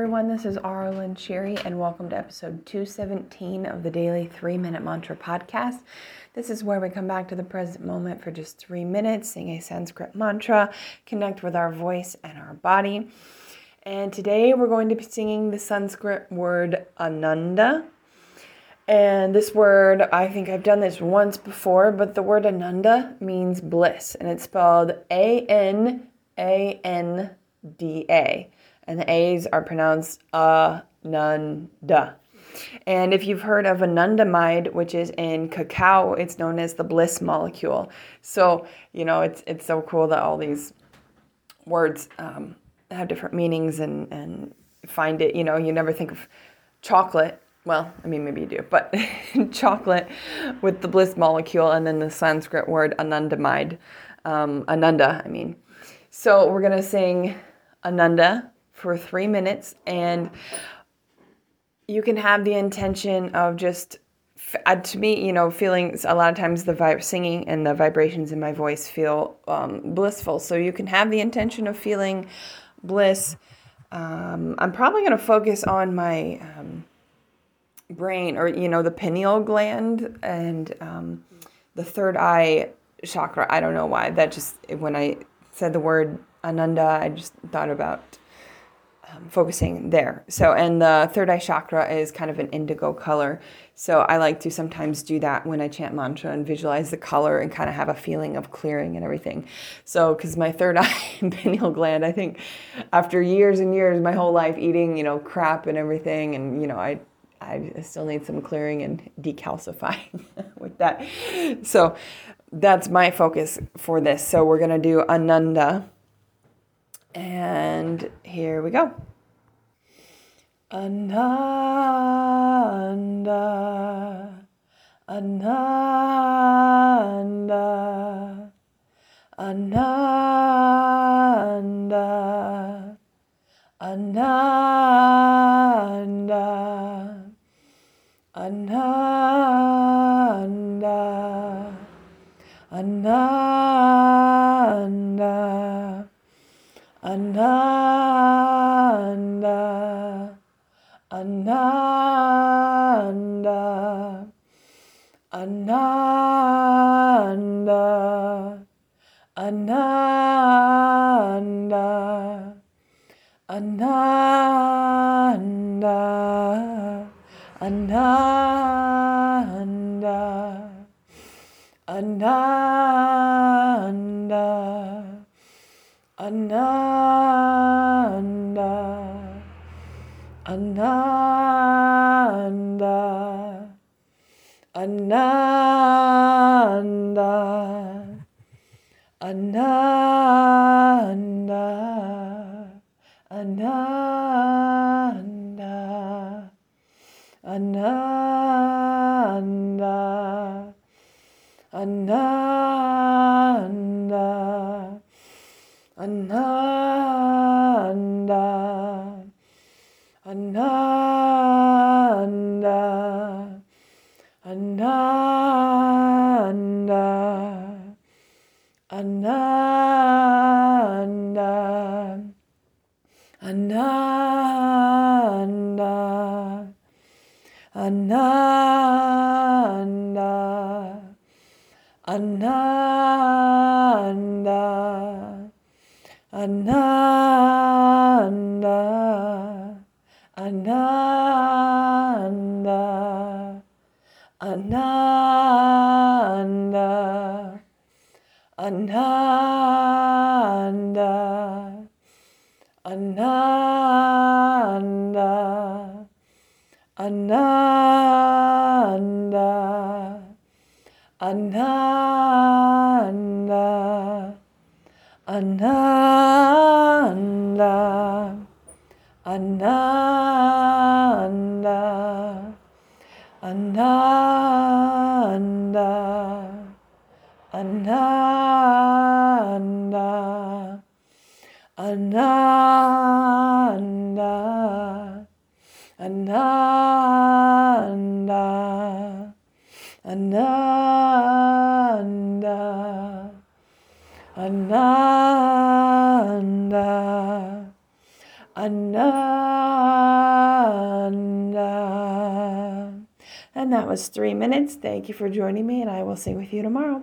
everyone. This is Arlen Cherry, and welcome to episode 217 of the Daily Three Minute Mantra Podcast. This is where we come back to the present moment for just three minutes, sing a Sanskrit mantra, connect with our voice and our body. And today we're going to be singing the Sanskrit word Ananda. And this word, I think I've done this once before, but the word Ananda means bliss, and it's spelled A N A N D A and the A's are pronounced ananda. And if you've heard of anandamide, which is in cacao, it's known as the bliss molecule. So, you know, it's, it's so cool that all these words um, have different meanings and, and find it, you know, you never think of chocolate. Well, I mean, maybe you do, but chocolate with the bliss molecule and then the Sanskrit word anandamide, um, ananda, I mean. So we're going to sing Ananda for three minutes and you can have the intention of just uh, to me you know feeling a lot of times the vibe singing and the vibrations in my voice feel um, blissful. So you can have the intention of feeling bliss. Um, i'm probably going to focus on my um, brain or you know the pineal gland and um, the third eye chakra. I don't know why. That just when i said the word ananda i just thought about um, focusing there. So, and the third eye chakra is kind of an indigo color. So, I like to sometimes do that when I chant mantra and visualize the color and kind of have a feeling of clearing and everything. So, because my third eye and pineal gland, I think after years and years, my whole life eating, you know, crap and everything, and, you know, I I still need some clearing and decalcifying with that. So that's my focus for this. So we're going to do Ananda and here we go. Ananda, Ananda, Ananda, Ananda, Ananda, Ananda. Ananda, Ananda, Ananda, Ananda, Ananda, Ananda, Ananda. Ananda, Ananda, Ananda, Ananda, Ananda, Ananda, Ananda. Ananda, Ananda, Ananda, Ananda, Ananda, Ananda, Ananda. Ananda, Ananda, Ananda, Ananda, Ananda, Ananda, Ananda. Ananda, Ananda, Ananda, Ananda, Ananda, Ananda, Ananda. Ananda, Ananda. And that was three minutes. Thank you for joining me, and I will sing with you tomorrow.